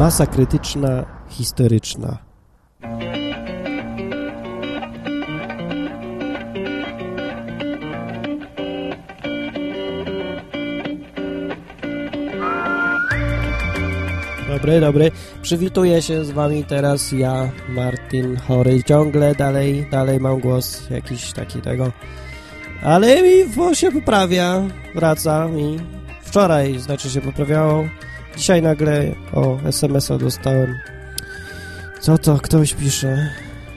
Masa krytyczna, historyczna. Dobry, dobry. Przywituję się z wami teraz ja, Martin Chory. Ciągle dalej, dalej mam głos jakiś taki tego. Ale mi się poprawia, wraca mi. Wczoraj, znaczy się poprawiało. Dzisiaj nagle, o, SMS-a dostałem. Co to? Ktoś pisze.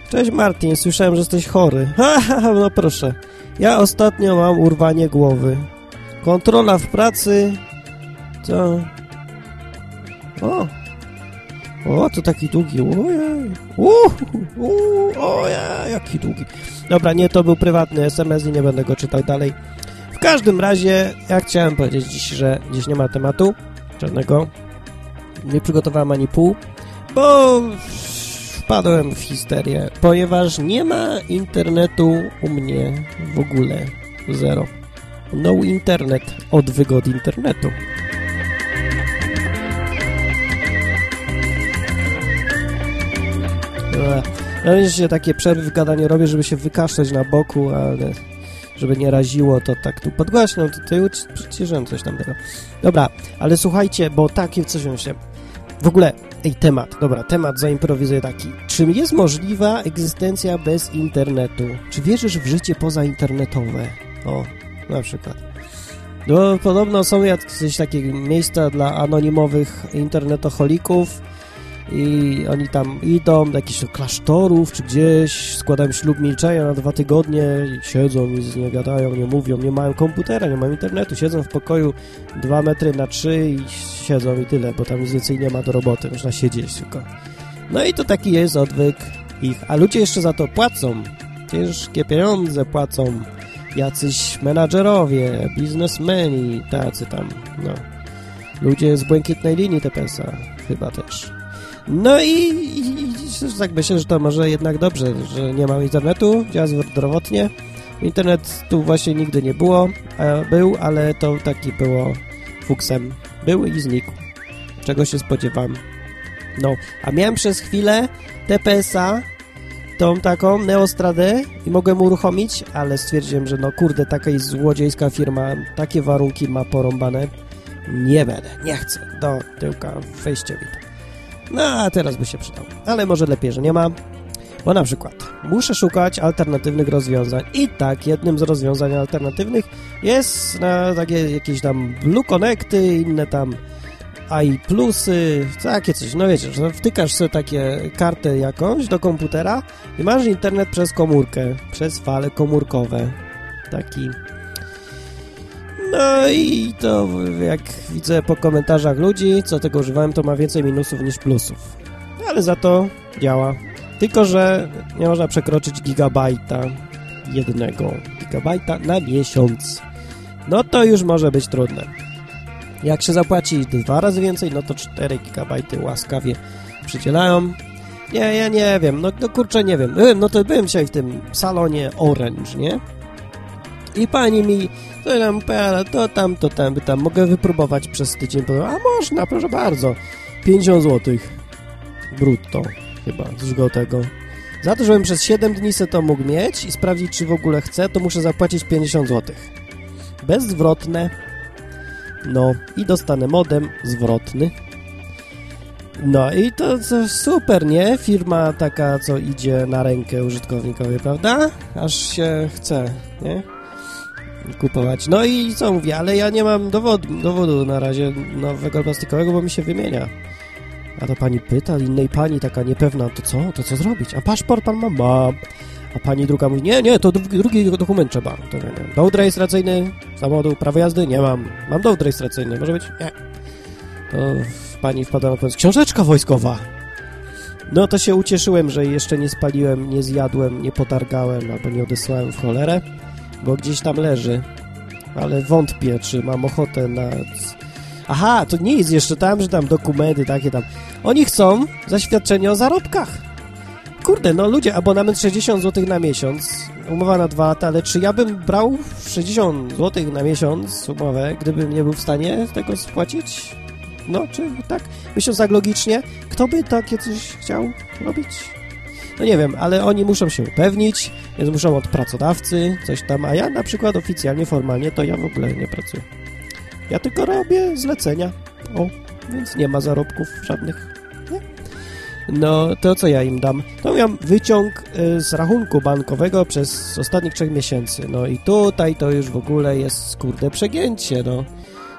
Cześć Martin, słyszałem, że jesteś chory. Ha, no proszę. Ja ostatnio mam urwanie głowy. Kontrola w pracy. Co? O! O, to taki długi. Ojej. Uh, ojej, jaki długi. Dobra, nie, to był prywatny SMS i nie będę go czytał dalej. W każdym razie, ja chciałem powiedzieć dziś, że dziś nie ma tematu żadnego. Nie przygotowałem ani pół, bo wpadłem w histerię, ponieważ nie ma internetu u mnie w ogóle. Zero. No internet od wygody internetu. No wiesz, się takie przerwy w gadaniu robię, żeby się wykaszleć na boku, ale żeby nie raziło, to tak tu podgłaśną, to tutaj przyciszyłem coś tam tego. Dobra, ale słuchajcie, bo takie coś się... W ogóle, ej, temat, dobra, temat zaimprowizuję taki. Czym jest możliwa egzystencja bez internetu? Czy wierzysz w życie pozainternetowe? O, na przykład. No, podobno są jakieś takie miejsca dla anonimowych internetoholików, i oni tam idą do jakichś klasztorów czy gdzieś, składają ślub milczenia na dwa tygodnie siedzą i nie gadają, nie mówią, nie mają komputera, nie mają internetu, siedzą w pokoju dwa metry na trzy i siedzą i tyle, bo tam nic więcej nie ma do roboty, można siedzieć tylko. No i to taki jest odwyk ich, a ludzie jeszcze za to płacą, ciężkie pieniądze płacą, jacyś menadżerowie, biznesmeni, tacy tam, no. Ludzie z błękitnej linii TPS-a chyba też. No i, i, i tak myślę, że to może jednak dobrze, że nie ma internetu, działa zdrowotnie. Internet tu właśnie nigdy nie było, był, ale to taki było fuksem. Był i znikł. Czego się spodziewam. No, a miałem przez chwilę TPS-a, tą taką Neostradę i mogłem uruchomić, ale stwierdziłem, że no kurde, taka jest złodziejska firma, takie warunki ma porąbane. Nie będę, nie chcę. Do tyłka, wejście mi no, a teraz by się przydał. Ale może lepiej, że nie ma. Bo na przykład muszę szukać alternatywnych rozwiązań i tak, jednym z rozwiązań alternatywnych jest na takie jakieś tam Blue Connecty, inne tam i plusy, takie coś, no wiecie, że wtykasz sobie takie kartę jakąś do komputera i masz internet przez komórkę, przez fale komórkowe, taki no i to jak widzę po komentarzach ludzi, co tego używałem, to ma więcej minusów niż plusów. Ale za to działa. Tylko, że nie można przekroczyć gigabajta jednego gigabajta na miesiąc. No to już może być trudne. Jak się zapłaci dwa razy więcej, no to 4 gigabajty łaskawie przydzielają. Nie, ja nie wiem, no, no kurczę, nie wiem. Byłem, no to byłem dzisiaj w tym salonie Orange, nie? I pani mi to tam, to tam, to tam, tam, mogę wypróbować przez tydzień. A można, proszę bardzo. 50 zł brutto chyba z tego. Za to, żebym przez 7 dni se to mógł mieć i sprawdzić, czy w ogóle chcę, to muszę zapłacić 50 zł. Bezzwrotne. No i dostanę modem zwrotny. No i to, to, super, nie? Firma taka, co idzie na rękę użytkownikowi, prawda? Aż się chce, nie? Kupować. No i co mówię, ale ja nie mam dowodu, dowodu na razie nowego plastikowego, bo mi się wymienia. A to pani pyta, innej pani taka niepewna, to co? To co zrobić? A paszport pan ma? Ma. A pani druga mówi, nie, nie, to drugi, dokument trzeba. To nie, nie. Dowód rejestracyjny samochodu, prawo jazdy? Nie mam. Mam dowód rejestracyjny, może być? Nie. To pani wpada na pomysł, książeczka wojskowa. No to się ucieszyłem, że jeszcze nie spaliłem, nie zjadłem, nie potargałem albo nie odesłałem w cholerę bo gdzieś tam leży. Ale wątpię, czy mam ochotę na... Aha, to nie jest jeszcze tam, że tam dokumenty takie tam. Oni chcą zaświadczenie o zarobkach. Kurde, no ludzie, abonament 60 zł na miesiąc, umowa na dwa lata, ale czy ja bym brał 60 zł na miesiąc umowę, gdybym nie był w stanie tego spłacić? No, czy tak? Myśląc tak logicznie, kto by takie coś chciał robić? No nie wiem, ale oni muszą się upewnić, więc muszą od pracodawcy coś tam, a ja na przykład oficjalnie, formalnie to ja w ogóle nie pracuję. Ja tylko robię zlecenia. O, więc nie ma zarobków żadnych. No, to co ja im dam? To miałem wyciąg y, z rachunku bankowego przez ostatnich trzech miesięcy. No i tutaj to już w ogóle jest, kurde, przegięcie, no.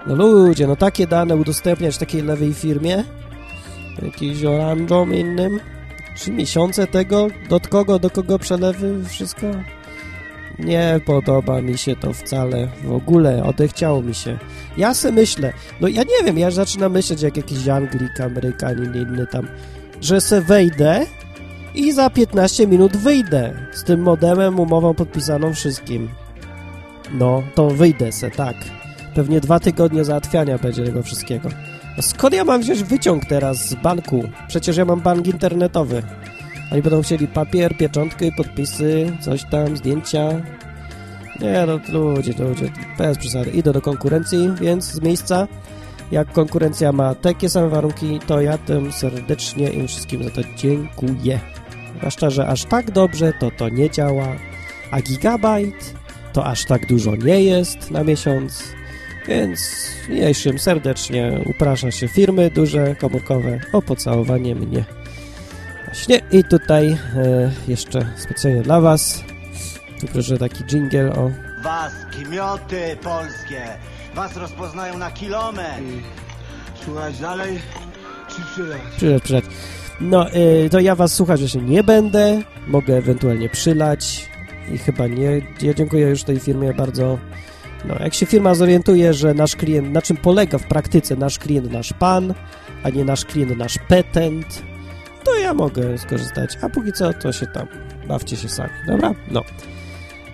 No ludzie, no takie dane udostępniać takiej lewej firmie, jakiejś oranżom innym, trzy miesiące tego, do kogo, do kogo przelewy, wszystko? Nie podoba mi się to wcale, w ogóle, odechciało mi się. Ja se myślę, no ja nie wiem, ja zaczynam myśleć jak jakiś Anglik, Amerykanin, inny tam, że se wejdę i za 15 minut wyjdę z tym modemem, umową podpisaną wszystkim. No, to wyjdę se, tak. Pewnie dwa tygodnie załatwiania będzie tego wszystkiego. A skąd ja mam wziąć wyciąg teraz z banku? Przecież ja mam bank internetowy. Oni będą chcieli papier, pieczątki, podpisy, coś tam, zdjęcia. Nie no, ludzie, ludzie, bez przesady. Idę do konkurencji, więc z miejsca, jak konkurencja ma takie same warunki, to ja tym serdecznie im wszystkim za to dziękuję. Zwłaszcza, że aż tak dobrze to to nie działa, a gigabajt to aż tak dużo nie jest na miesiąc, więc mniejszym serdecznie uprasza się firmy duże, komórkowe o pocałowanie mnie. Właśnie i tutaj e, jeszcze specjalnie dla Was tu proszę taki jingle o Was, kimioty polskie, was rozpoznają na kilometr. Słuchać dalej, czy przylać? przyleć, przyleć. No, y, to ja was słuchać jeszcze nie będę, mogę ewentualnie przylać i chyba nie. Ja dziękuję już tej firmie bardzo. No, jak się firma zorientuje, że nasz klient, na czym polega w praktyce nasz klient, nasz pan, a nie nasz klient, nasz petent, to ja mogę skorzystać, a póki co to się tam, bawcie się sami, dobra? No.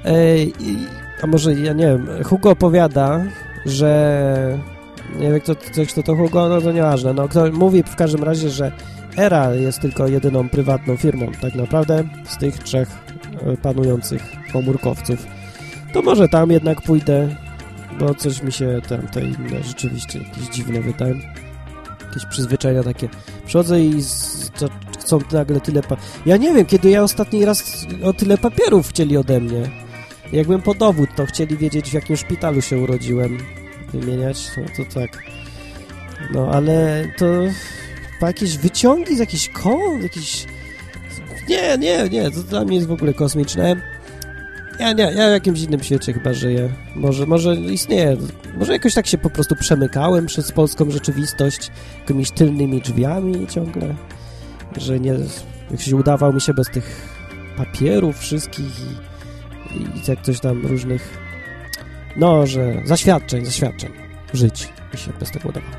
Ej, a może, ja nie wiem, Hugo opowiada, że nie wiem, kto, kto to Hugo, no to nieważne, no, kto mówi w każdym razie, że ERA jest tylko jedyną prywatną firmą, tak naprawdę, z tych trzech e, panujących komórkowców. To może tam jednak pójdę, bo coś mi się tam te inne rzeczywiście jakieś dziwne wydają. Jakieś przyzwyczajenia takie. Przychodzę i z, to chcą nagle tyle... Pa... Ja nie wiem, kiedy ja ostatni raz o tyle papierów chcieli ode mnie. Jakbym po dowód, to chcieli wiedzieć, w jakim szpitalu się urodziłem. Wymieniać, no to tak. No, ale to... Jakieś wyciągi z jakichś kont, jakieś... Nie, nie, nie, to dla mnie jest w ogóle kosmiczne. Ja nie, ja w jakimś innym świecie chyba żyję. Może, może istnieje. Może jakoś tak się po prostu przemykałem przez polską rzeczywistość jakimiś tylnymi drzwiami ciągle, że nie, jak się udawał mi się bez tych papierów wszystkich i, i jak coś tam różnych, no, że zaświadczeń, zaświadczeń żyć mi się bez tego udawało.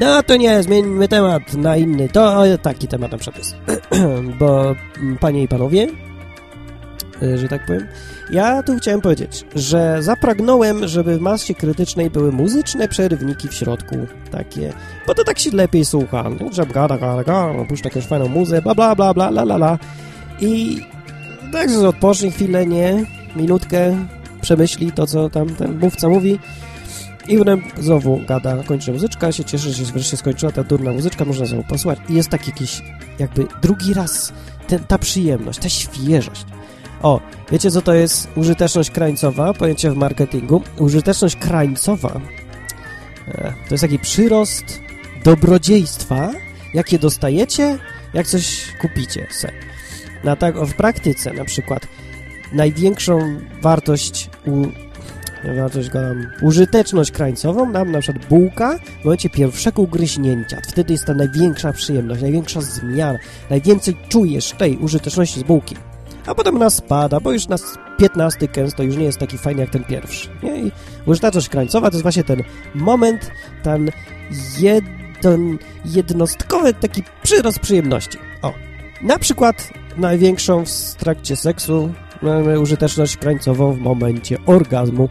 No to nie, zmieńmy temat na inny. To taki temat na przykład. Bo mm, panie i panowie, że tak powiem, ja tu chciałem powiedzieć, że zapragnąłem, żeby w masie krytycznej były muzyczne przerywniki w środku, takie, bo to tak się lepiej słucha, nie? że gada, gada, gada, puszcza jakąś fajną muzę, bla, bla, bla, bla, la, la, la. I tak, że odpocznij chwilę, nie, minutkę, przemyśli to, co tam ten mówca mówi i potem znowu gada, kończy muzyczka, się cieszy, że wreszcie skończyła ta durna muzyczka, można znowu posłuchać i jest tak jakiś, jakby drugi raz ten, ta przyjemność, ta świeżość. O, wiecie co to jest użyteczność krańcowa, pojęcie w marketingu? Użyteczność krańcowa e, to jest taki przyrost dobrodziejstwa, jakie dostajecie, jak coś kupicie se. Na tak, w praktyce na przykład największą wartość u, wartość gadam, użyteczność krańcową nam na przykład bułka w momencie pierwszego ugryźnięcia. Wtedy jest ta największa przyjemność, największa zmiana, najwięcej czujesz tej użyteczności z bułki a potem ona spada, bo już na 15 kęs to już nie jest taki fajny jak ten pierwszy. Nie? I użyteczność krańcowa to jest właśnie ten moment, ten jeden, jednostkowy taki przyrost przyjemności. O, na przykład największą w trakcie seksu mamy użyteczność krańcową w momencie orgazmu.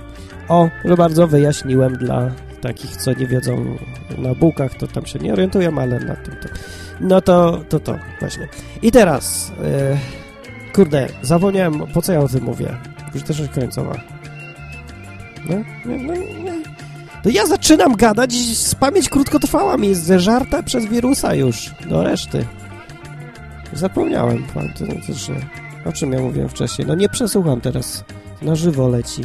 O, że bardzo wyjaśniłem dla takich, co nie wiedzą na bułkach, to tam się nie orientują, ale na tym to... No to, to, to, właśnie. I teraz... Yy, Kurde, zapomniałem, po co ja o tym mówię? Użyteczność krańcowa. No, nie, no, nie. To ja zaczynam gadać i pamięć krótkotrwała mi jest zeżarta przez wirusa już do reszty. Zapomniałem faktycznie. O czym ja mówiłem wcześniej? No nie przesłucham teraz. Na żywo leci.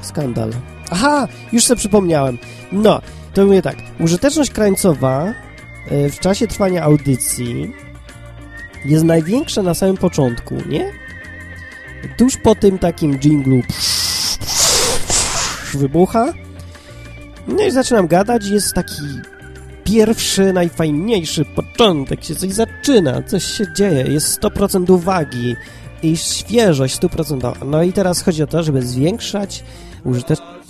Skandal. Aha, już sobie przypomniałem. No, to mówię tak. Użyteczność krańcowa e, w czasie trwania audycji jest największa na samym początku, nie? Tuż po tym takim dżinglu wybucha. No i zaczynam gadać jest taki pierwszy, najfajniejszy początek, się coś zaczyna, coś się dzieje, jest 100% uwagi i świeżość 100%. No i teraz chodzi o to, żeby zwiększać użyteczność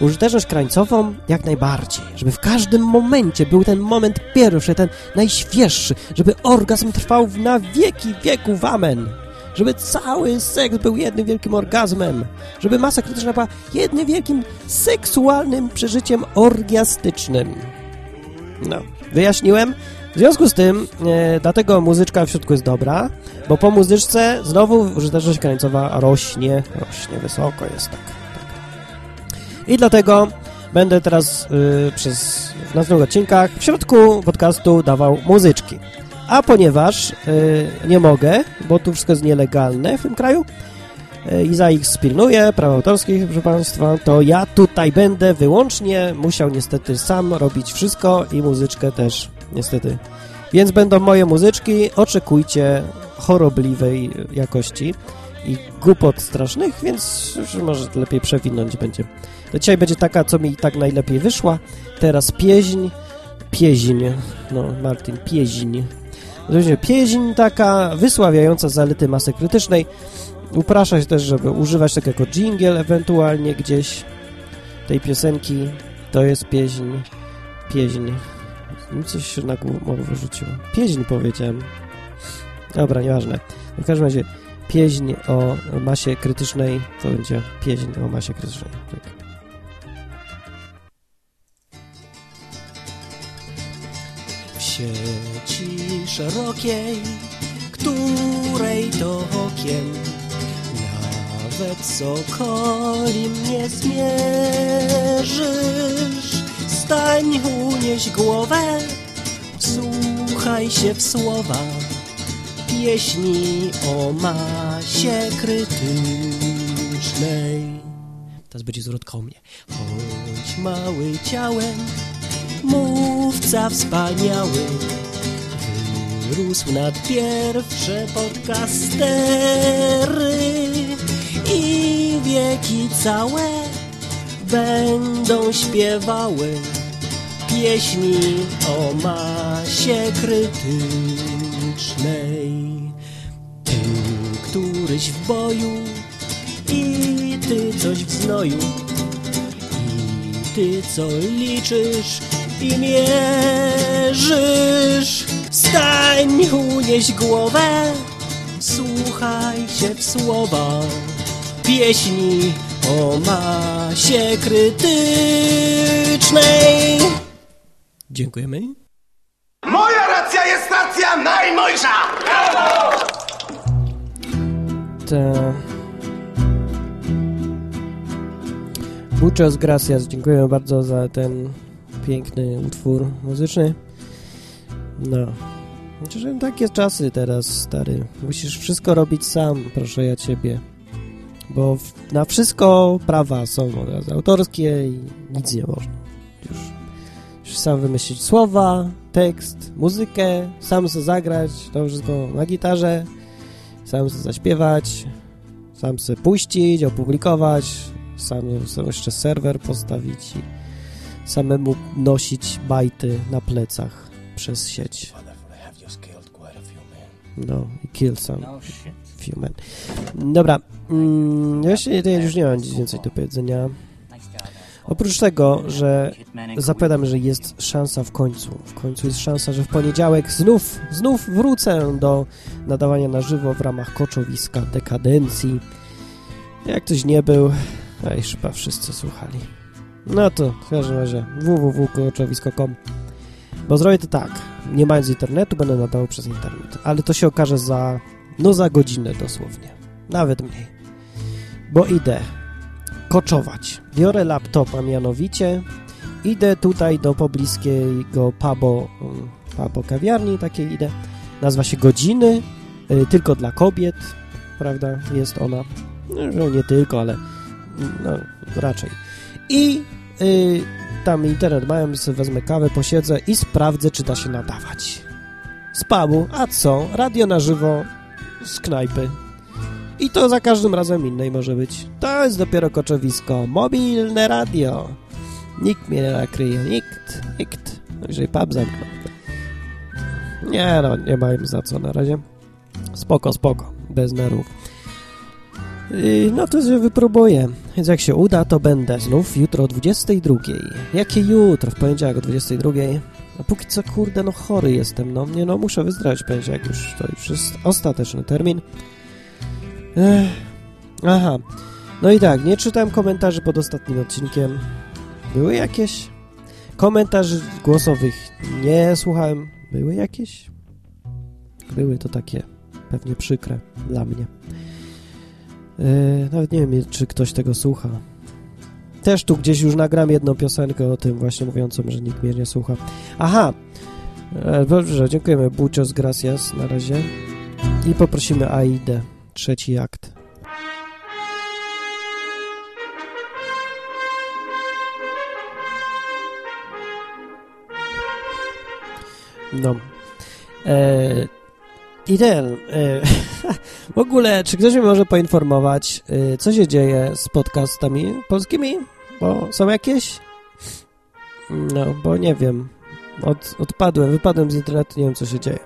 użyteczność krańcową jak najbardziej, żeby w każdym momencie był ten moment pierwszy, ten najświeższy, żeby orgazm trwał na wieki wieków, amen. Żeby cały seks był jednym wielkim orgazmem, żeby masa krytyczna była jednym wielkim seksualnym przeżyciem orgiastycznym. No, wyjaśniłem. W związku z tym, e, dlatego muzyczka w środku jest dobra, bo po muzyczce znowu użyteczność krańcowa rośnie, rośnie wysoko jest tak. I dlatego będę teraz y, przez w następnych odcinkach w środku podcastu dawał muzyczki. A ponieważ y, nie mogę, bo tu wszystko jest nielegalne w tym kraju y, i za ich spilnuję, praw autorskich, proszę Państwa, to ja tutaj będę wyłącznie musiał niestety sam robić wszystko i muzyczkę też, niestety. Więc będą moje muzyczki, oczekujcie chorobliwej jakości i głupot strasznych, więc może lepiej przewinąć będzie. To dzisiaj będzie taka, co mi tak najlepiej wyszła. Teraz pieśń, pieśń, no Martin, pieśń. Pieśń taka wysławiająca zalety masy krytycznej. Uprasza się też, żeby używać tak jako jingle ewentualnie gdzieś tej piosenki. To jest pieśń, pieśń. Mi coś się na głowę wyrzuciło. Pieśń powiedziałem. Dobra, nieważne. W każdym razie pieśń o masie krytycznej to będzie pieśń o masie krytycznej. Tak. Sieci szerokiej, której to okiem nawet sokoli mnie zmierzysz. Stań, unieś głowę, słuchaj się w słowa pieśni o masie krytycznej. Teraz będzie zwrotką mnie. Choć mały ciałem, mówca wspaniały wyrósł nad pierwsze podcastery i wieki całe będą śpiewały pieśni o masie krytycznej. Ty, któryś w boju i ty coś w znoju i ty co liczysz i mierzysz. Stań, unieś głowę, słuchaj się w słowa pieśni o masie krytycznej. Dziękujemy. Moja racja jest racja najmojsza! Ta... Muchas gracias. Dziękuję bardzo za ten piękny utwór muzyczny. No. Znaczy, takie czasy teraz, stary. Musisz wszystko robić sam, proszę ja ciebie. Bo na wszystko prawa są od razu autorskie i nic nie można. Już, już sam wymyślić słowa, tekst, muzykę, sam sobie zagrać, to wszystko na gitarze, sam sobie zaśpiewać, sam sobie puścić, opublikować, sam sobie jeszcze serwer postawić i samemu nosić bajty na plecach przez sieć. No, i kill some few men. Dobra, mm, ja już nie mam więcej do powiedzenia. Oprócz tego, że zapowiadam, że jest szansa w końcu. W końcu jest szansa, że w poniedziałek znów, znów wrócę do nadawania na żywo w ramach koczowiska dekadencji. Jak ktoś nie był, a już chyba wszyscy słuchali. No to w każdym razie www.koczowisko.com Bo zrobię to tak, nie mając internetu, będę nadawał przez internet. Ale to się okaże za, no za godzinę dosłownie. Nawet mniej. Bo idę koczować biorę laptopa mianowicie, idę tutaj do pobliskiego pubo, mm, pubo kawiarni, takiej idę, nazwa się Godziny, y, tylko dla kobiet, prawda, jest ona, no nie tylko, ale no, raczej. I y, tam internet mają, wezmę kawę, posiedzę i sprawdzę, czy da się nadawać. Z pubu, a co? Radio na żywo z knajpy. I to za każdym razem innej może być. To jest dopiero koczowisko. Mobilne radio. Nikt mnie nie nakryje. Nikt. Nikt. Jeżeli pub zamknął. Nie no, nie mają za co na razie. Spoko, spoko. Bez nerwów. No to się wypróbuję. Więc jak się uda, to będę znów jutro o 22. Jakie jutro? W poniedziałek o 22. A póki co, kurde, no chory jestem, no. Nie no, muszę wyzdrowić poniedziałek już. To już jest ostateczny termin. Ech. Aha. No i tak, nie czytałem komentarzy pod ostatnim odcinkiem. Były jakieś? Komentarzy głosowych nie słuchałem. Były jakieś? Były to takie pewnie przykre dla mnie. Yy, nawet nie wiem, czy ktoś tego słucha. Też tu gdzieś już nagram jedną piosenkę o tym właśnie mówiącą, że nikt mnie nie słucha. Aha! E, dobrze, dziękujemy. Bucios gracias na razie. I poprosimy Aidę. Trzeci akt. No. E, I ten... E, w ogóle, czy ktoś mnie może poinformować, e, co się dzieje z podcastami polskimi? Bo są jakieś? No, bo nie wiem. Od, odpadłem, wypadłem z internetu, nie wiem, co się dzieje.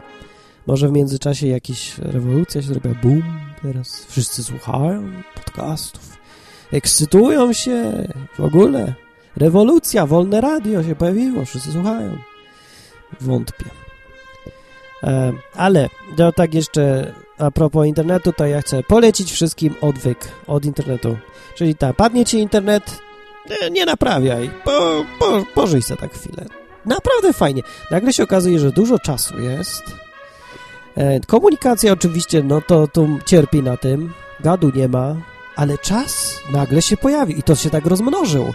Może w międzyczasie jakaś rewolucja się zrobiła, boom, teraz wszyscy słuchają podcastów, ekscytują się, w ogóle. Rewolucja, wolne radio się pojawiło, wszyscy słuchają. Wątpię. E, ale, no tak jeszcze a propos internetu, to ja chcę polecić wszystkim odwyk od internetu. Czyli tak, padnie ci internet, nie, naprawiaj, po, po, pożyj se tak chwilę. Naprawdę fajnie. Nagle się okazuje, że dużo czasu jest, E, komunikacja oczywiście, no to, to cierpi na tym, gadu nie ma, ale czas nagle się pojawił i to się tak rozmnożył.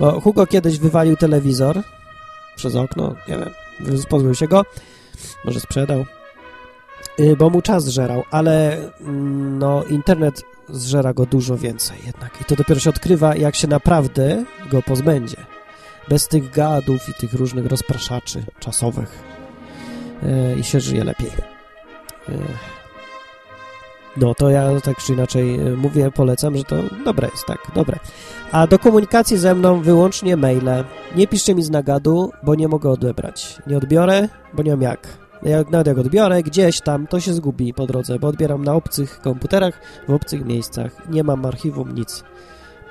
Bo Hugo kiedyś wywalił telewizor przez okno, nie wiem, pozbył się go, może sprzedał, y, bo mu czas zżerał, ale mm, no internet zżera go dużo więcej jednak i to dopiero się odkrywa, jak się naprawdę go pozbędzie. Bez tych gadów i tych różnych rozpraszaczy czasowych y, i się żyje lepiej. No to ja tak czy inaczej e, mówię, polecam, że to dobre jest, tak, dobre. A do komunikacji ze mną wyłącznie maile. Nie piszcie mi z nagadu, bo nie mogę odebrać. Nie odbiorę, bo nie mam jak. Jak nawet jak odbiorę gdzieś tam, to się zgubi po drodze, bo odbieram na obcych komputerach, w obcych miejscach. Nie mam archiwum, nic.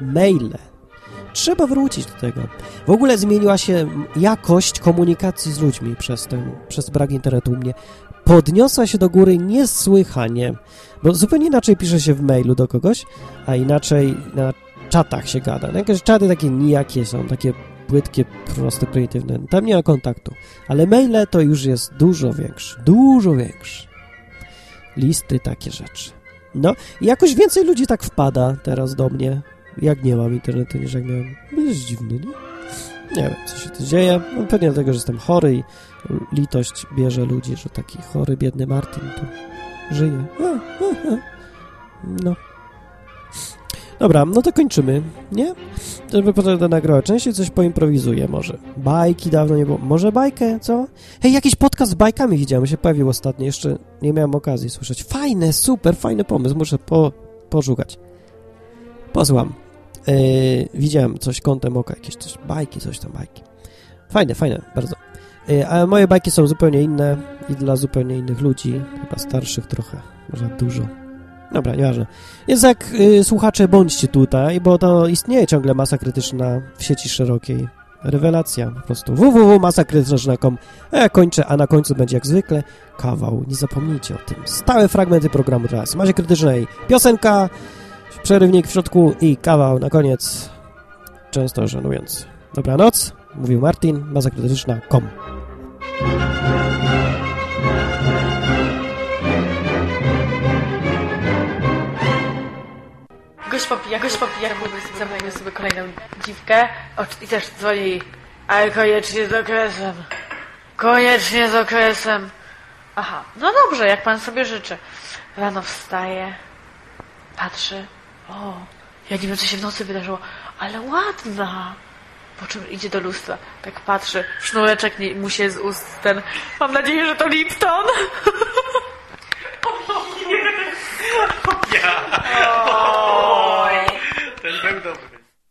Maile. Trzeba wrócić do tego. W ogóle zmieniła się jakość komunikacji z ludźmi przez ten, przez brak internetu u mnie podniosła się do góry niesłychanie, bo zupełnie inaczej pisze się w mailu do kogoś, a inaczej na czatach się gada. No jakieś czaty takie nijakie są, takie płytkie, proste, prymitywne. Tam nie ma kontaktu. Ale maile to już jest dużo większy, dużo większy. Listy, takie rzeczy. No i jakoś więcej ludzi tak wpada teraz do mnie, jak nie mam internetu, niż jak miałem. To jest dziwne, nie? Nie wiem, co się tu dzieje. No, pewnie dlatego, że jestem chory i litość bierze ludzi, że taki chory, biedny Martin tu żyje. No. Dobra, no to kończymy, nie? Żeby potem to nagrywać. Częściej coś poimprowizuję może. Bajki dawno nie było. Może bajkę, co? Hej, jakiś podcast z bajkami widziałem, się pojawił ostatnio. Jeszcze nie miałem okazji słyszeć. Fajne, super, fajny pomysł. Muszę po, poszukać. Posłam. Yy, widziałem coś kątem oka, jakieś coś, bajki, coś tam, bajki. Fajne, fajne, bardzo. Yy, a moje bajki są zupełnie inne i dla zupełnie innych ludzi, chyba starszych trochę, może dużo. Dobra, nieważne. Więc jak yy, słuchacze, bądźcie tutaj, bo to istnieje ciągle masa krytyczna w sieci szerokiej. Rewelacja po prostu. www.masakrytyczna.com A ja kończę, a na końcu będzie jak zwykle kawał. Nie zapomnijcie o tym. Stałe fragmenty programu teraz. Masie krytycznej. Piosenka przerywnik w środku i kawał na koniec, często żenujący. Dobranoc, mówił Martin, baza krytyczna.com Gość popija, gość popija, zamówił sobie kolejną dziwkę i też dzwoni ale koniecznie z okresem. Koniecznie z okresem. Aha, no dobrze, jak pan sobie życzy. Rano wstaje, patrzy, o, ja nie wiem, co się w nocy wydarzyło, ale ładna. Po czym idzie do lustra, tak patrzy, sznureczek nie, mu się z ust ten, mam nadzieję, że to Lipton. O,